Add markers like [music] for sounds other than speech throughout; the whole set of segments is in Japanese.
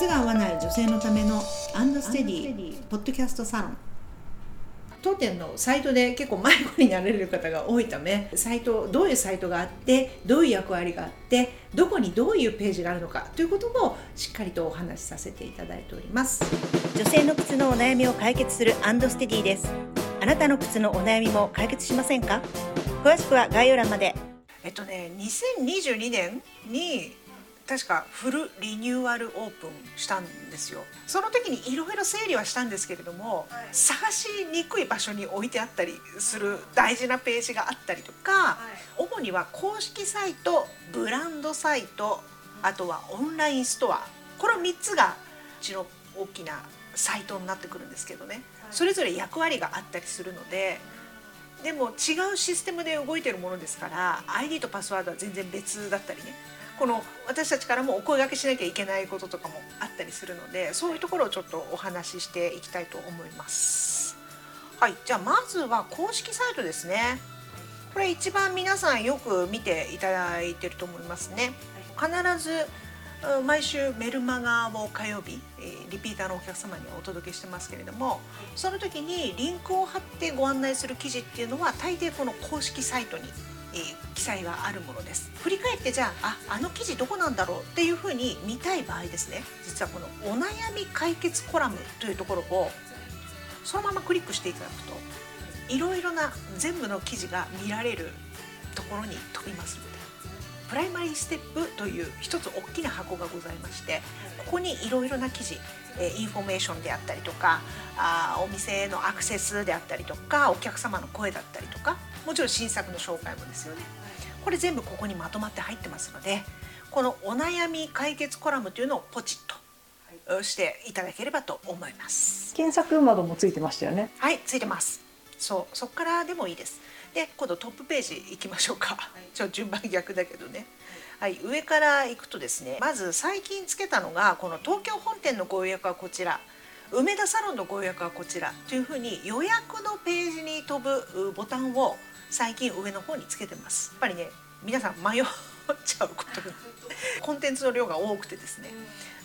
靴が合わない女性のためのアンドステディポッドキャストサロン。当店のサイトで結構迷子になれる方が多いためサイトどういうサイトがあってどういう役割があってどこにどういうページがあるのかということもしっかりとお話しさせていただいております。女性の靴のお悩みを解決するアンドステディです。あなたの靴のお悩みも解決しませんか？詳しくは概要欄まで。えっとね2022年に確かフルリニューアルオープンしたんですよ。その時にいろいろ整理はしたんですけれども、はい、探しにくい場所に置いてあったりする大事なページがあったりとか、はい、主には公式サイトブランドサイトあとはオンラインストア。この3つがうちの大きなサイトになってくるんですけどね、はい、それぞれ役割があったりするのででも違うシステムで動いてるものですから ID とパスワードは全然別だったりねこの私たちからもお声がけしなきゃいけないこととかもあったりするのでそういうところをちょっとお話ししていきたいと思います。はいじゃあまずは公式サイトですね。これ一番皆さんよく見ていただいてると思いますね。必ず毎週メルマガを火曜日リピーターのお客様にお届けしてますけれどもその時にリンクを貼ってご案内する記事っていうのは大抵この公式サイトにえー、記載があるものです。振り返ってじゃあああの記事どこなんだろうっていうふうに見たい場合ですね。実はこのお悩み解決コラムというところをそのままクリックしていただくといろいろな全部の記事が見られるところに飛びますのでプライマリーステップという一つ大きな箱がございましてここにいろいろな記事えインフォメーションであったりとかあお店へのアクセスであったりとかお客様の声だったりとかもちろん新作の紹介もですよね。これ全部ここにまとまって入ってますのでこのお悩み解決コラムというのをポチッとしていただければと思います。検索窓もついてましたよね。はいついてます。そうそこからでもいいですで今度トップページ行きましょうか、ちょ順番逆だけどね。はい、上から行くとですねまず最近つけたのがこの東京本店のご予約はこちら。梅田サロンのご予約はこちらというふうに予約のページに飛ぶボタンを最近上の方につけてます。やっぱりね皆さん迷っちゃうことがコンテンツの量が多くてですね。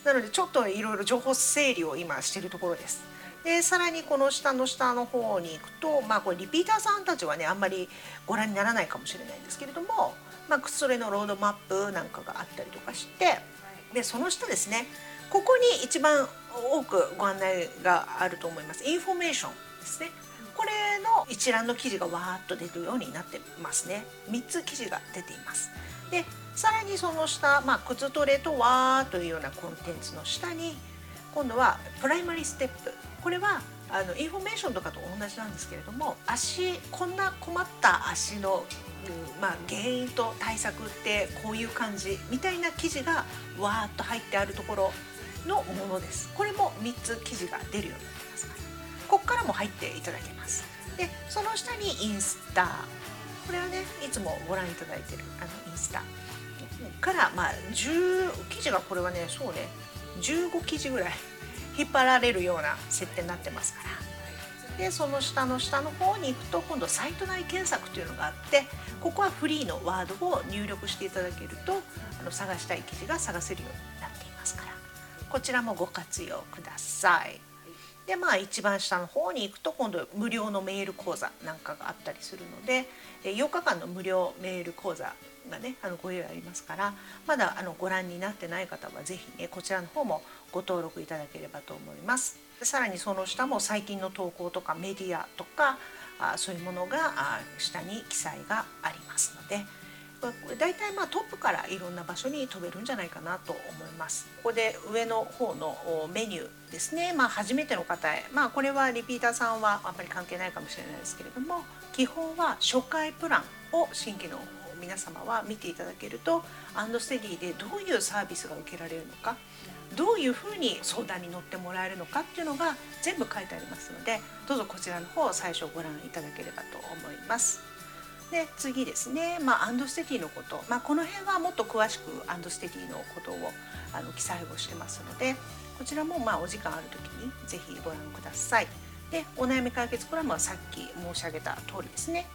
なのでちょっといろいろ情報整理を今しているところですでさらにこの下の下の方に行くとまあこれリピーターさんたちはねあんまりご覧にならないかもしれないんですけれどもまあ、靴それのロードマップなんかがあったりとかしてでその下ですねここに一番多くご案内があると思います。インフォメーションですね。これの一覧の記事がわーっと出るようになってますね。3つ記事が出ています。でさらにその下、まあ、靴トレとはというようなコンテンツの下に今度はプライマリーステップこれはあのインフォメーションとかと同じなんですけれども足こんな困った足のまあ、原因と対策ってこういう感じみたいな記事がわーっと入ってあるところのものです。これも3つ記事が出るようになってますから。ここからも入っていただけます。でその下にインスタ。これはねいつもご覧いただいてるあのインスタ。からまあ10記事がこれはねそうね15記事ぐらい引っ張られるような設定になってますからでその下の下の方に行くと今度サイト内検索というのがあってここはフリーのワードを入力していただけるとあの探したい記事が探せるようになっていますからこちらもご活用ください。でまあ一番下の方に行くと今度無料のメール講座なんかがあったりするので8日間の無料メール講座がねあのご用意ありますからまだあのご覧になってない方は是非ねこちらの方もご登録いただければと思います。さらにその下も最近の投稿とかメディアとかあそういうものがあ下に記載がありますので大体まあトップからいろんな場所に飛べるんじゃないかなと思います。ここで上の方のメニューですね、まあ、初めての方へ、まあ、これはリピーターさんはあんまり関係ないかもしれないですけれども基本は初回プランを新規の皆様は見ていただけるとアンドステディでどういうサービスが受けられるのかどういうふうに相談に乗ってもらえるのかっていうのが全部書いてありますのでどうぞこちらの方を最初ご覧いただければと思います。で次ですね、まあ、アンドステディのこと、まあ、この辺はもっと詳しくアンドステディのことをあの記載をしてますのでこちらもまあお時間ある時に是非ご覧ください。でお悩み解決コラムはさっき申し上げた通りですね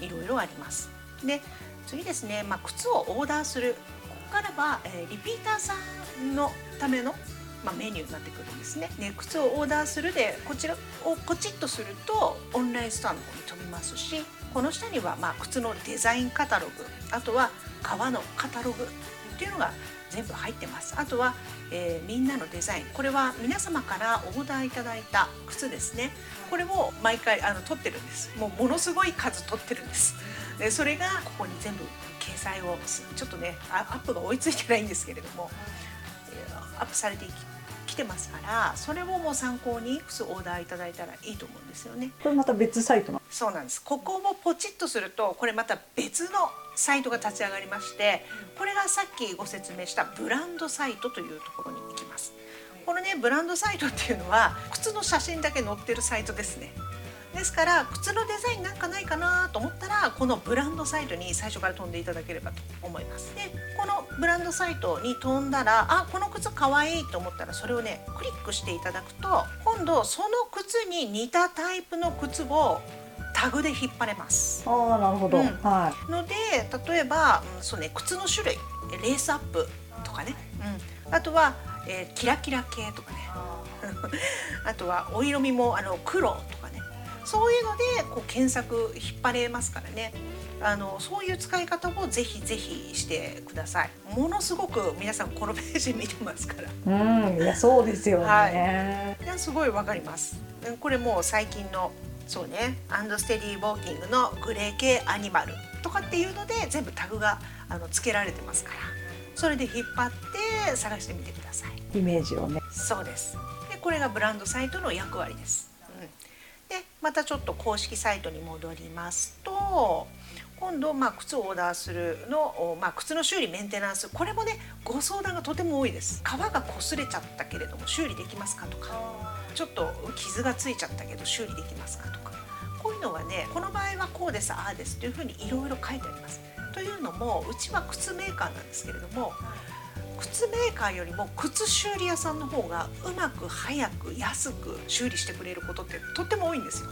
いろいろあります。で次ですね、まあ、靴をオーダーする。ここからは、えー、リピーターさんのためのまあ、メニューになってくるんですね。ね靴をオーダーするでこちらをポチッとするとオンラインストアの方に飛びますしこの下にはまあ靴のデザインカタログあとは革のカタログっていうのが全部入ってます。あとは、えー、みんなのデザイン。これは皆様からオーダーいただいた靴ですね。これを毎回あの撮ってるんです。もうものすごい数撮ってるんです。でそれがここに全部掲載をちょっとねアップが追いついてないんですけれども、えー、アップされてきてますからそれをもう参考にいくつオーダーいただいたらいいと思うんですよね。これまた別サイトそうなんです。ここもポチッとするとこれまた別のサイトが立ち上がりましてこれがさっきご説明したブランドサイトというところに行きます。このねブランドサイトっていうのは靴の写真だけ載ってるサイトですねですから靴のデザインなんかないかなと思ったらこのブランドサイトに最初から飛んでいただければと思います。でこのブランドサイトに飛んだらあこの靴かわいいと思ったらそれをねクリックしていただくと今度その靴に似たタイプの靴をタグで引っ張れます。あなるほど、うん、はい、ので例えば、うん、そうね、靴の種類レースアップとかね、うん、あとは、えー、キラキラ系とかね。あ [laughs] とはお色味もあの黒とかねそういうのでこう検索引っ張れますからね。あのそういう使い方をぜひぜひしてください。ものすごく皆さんこのページ見てますから。うんいやそうですよね、はい、いやすごいわかります。これもう最近のそうねアンドステディーウォーキングのグレー系アニマルとかっていうので全部タグがあの付けられてますから。それで引っ張って探してみてください。イメージをね。そうです。でこれがブランドサイトの役割です、またちょっと公式サイトに戻りますと今度、まあ、靴をオーダーするの、まあ、靴の修理メンテナンス。これもねご相談がとても多いです。革が擦れちゃったけれども修理できますかとか。ちょっと傷がついちゃったけど修理できますかとか。こういうのはねこの場合はこうですああですというふうにいろいろ書いてあります。というのもうちは靴メーカーなんですけれども靴メーカーよりも靴修理屋さんの方がうまく早く安く修理してくれることってとっても多いんですよ。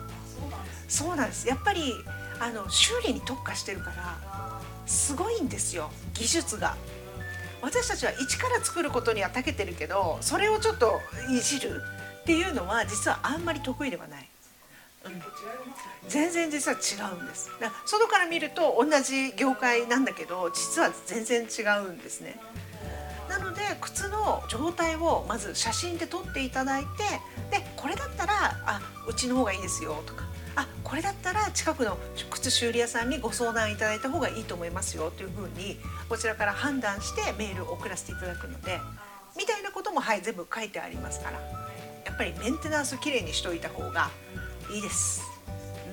そうなんですやっぱりあの修理に特化してるからすごいんですよ技術が。私たちは一から作ることには長けてるけどそれをちょっといじるっていうのは実はあんまり得意ではない。うん、全然実は違うんですだから外から見ると同じ業界なんだけど実は全然違うんですね靴の状態をまず写真で撮っていただいてでこれだったらあうちの方がいいですよとかあこれだったら近くの靴修理屋さんにご相談いただいた方がいいと思いますよというふうにこちらから判断してメールを送らせていただくのでみたいなこともはい全部書いてありますから。やっぱりメンテナンスきれいにしといた方がいいです。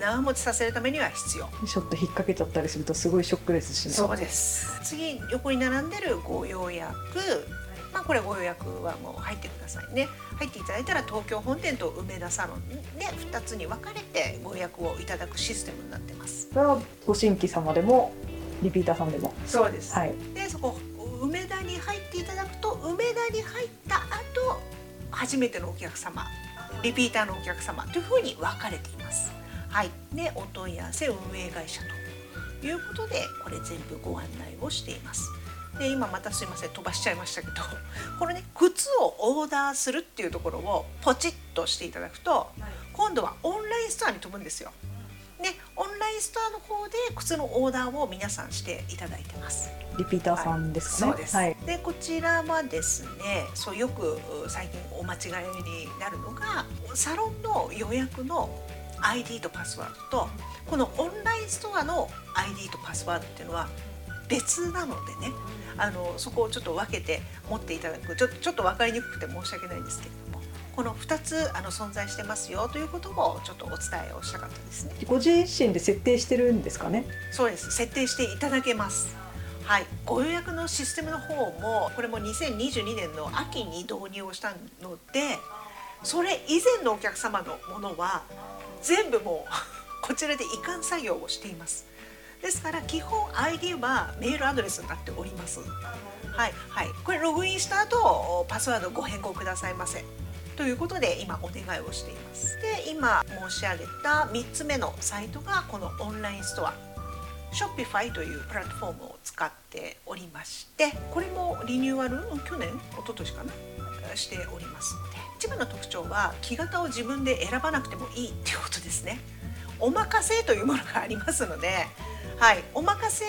長持ちさせるためには必要。ちょっと引っ掛けちゃったりするとすごいショックですしね。そうです。次横に並んでるご予約まあこれご予約はもう入ってくださいね。入っていただいたら東京本店と梅田サロンで2つに分かれてご予約をいただくシステムになってます。これはご新規様でもリピーターさんでも？そうです、はい、でそこ梅田に入っていただくと梅田に入った後初めてのお客様リピーターのお客様というふうに分かれています。はい、でお問い合わせ運営会社ということでこれ全部ご案内をしています。で今またすいません飛ばしちゃいましたけどこれね靴をオーダーするっていうところをポチッとしていただくと今度はオンラインストアに飛ぶんですよ。でオンラインストアの方で靴のオーダーを皆さんしていただいてます。リピーターさんですね。はい、そうです。はい、でこちらはですね、そうよく最近お間違いになるのがサロンの予約の ID とパスワードとこのオンラインストアの ID とパスワードっていうのは別なのでね、あのそこをちょっと分けて持っていただくちょちょっと分かりにくくて申し訳ないんですけれども。この2つあの存在してますよということもちょっとお伝えをしたかったですね。ご自身で設定してるんですかね？そうです。設定していただけます。はい、ご予約のシステムの方もこれも2022年の秋に導入をしたのでそれ以前のお客様のものは全部もう [laughs] こちらで移管作業をしていますですから基本 ID はメールアドレスになっております。はいはい。これログインした後パスワードご変更くださいませ。ということで今お願いをしています。で今申し上げた3つ目のサイトがこのオンラインストア。Shopify というプラットフォームを使っておりましてこれもリニューアル去年一昨年かな？しておりますので一番の特徴は木型を自分で選ばなくてもいいっていうことですね。お任せというものがありますので、はい、お任せ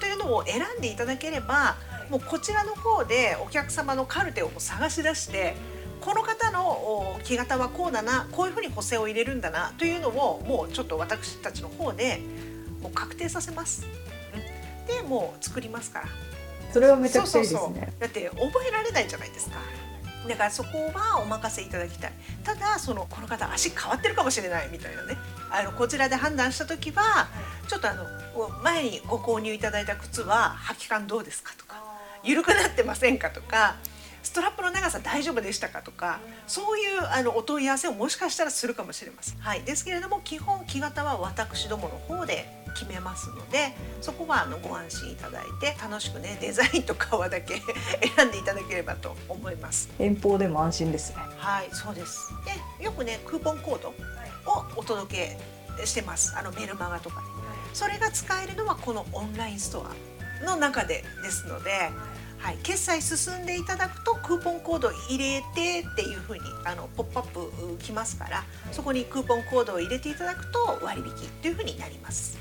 というのを選んでいただければもうこちらの方でお客様のカルテを探し出してこの方の木型はこうだなこういうふうに補正を入れるんだなというのをもうちょっと私たちの方でもう確定させます。でもう作りますから。それはめちゃくちゃいいですね。そうそうそうだって覚えられないじゃないですか。だからそこはお任せいただきたい。ただそのこの方足変わってるかもしれないみたいなね。あのこちらで判断した時はちょっとあの前にご購入いただいた靴は履き感どうですかとか緩くなってませんかとかストラップの長さ大丈夫でしたかとかそういうあのお問い合わせをもしかしたらするかもしれません。はい、ですけれども基本木型は私どもの方で決めますのでそこはあのご安心いただいて楽しくねデザインと革だけ [laughs] 選んでいただければと思います。遠方でも安心ですね。はいそうです。でよくねクーポンコードをお届けしてます。あのメルマガとか。でそれが使えるのはこのオンラインストアの中でですのではい、決済進んでいただくとクーポンコード入れてっていうふうにあのポップアップきますからそこにクーポンコードを入れていただくと割引というふうになります。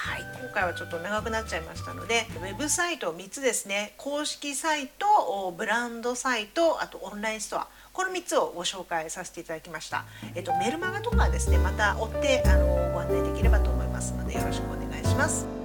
はい、今回はちょっと長くなっちゃいましたのでウェブサイト3つですね。公式サイトブランドサイトあとオンラインストア。この3つをご紹介させていただきました、えっと、メルマガとかはですねまた追ってあのご案内できればと思いますのでよろしくお願いします。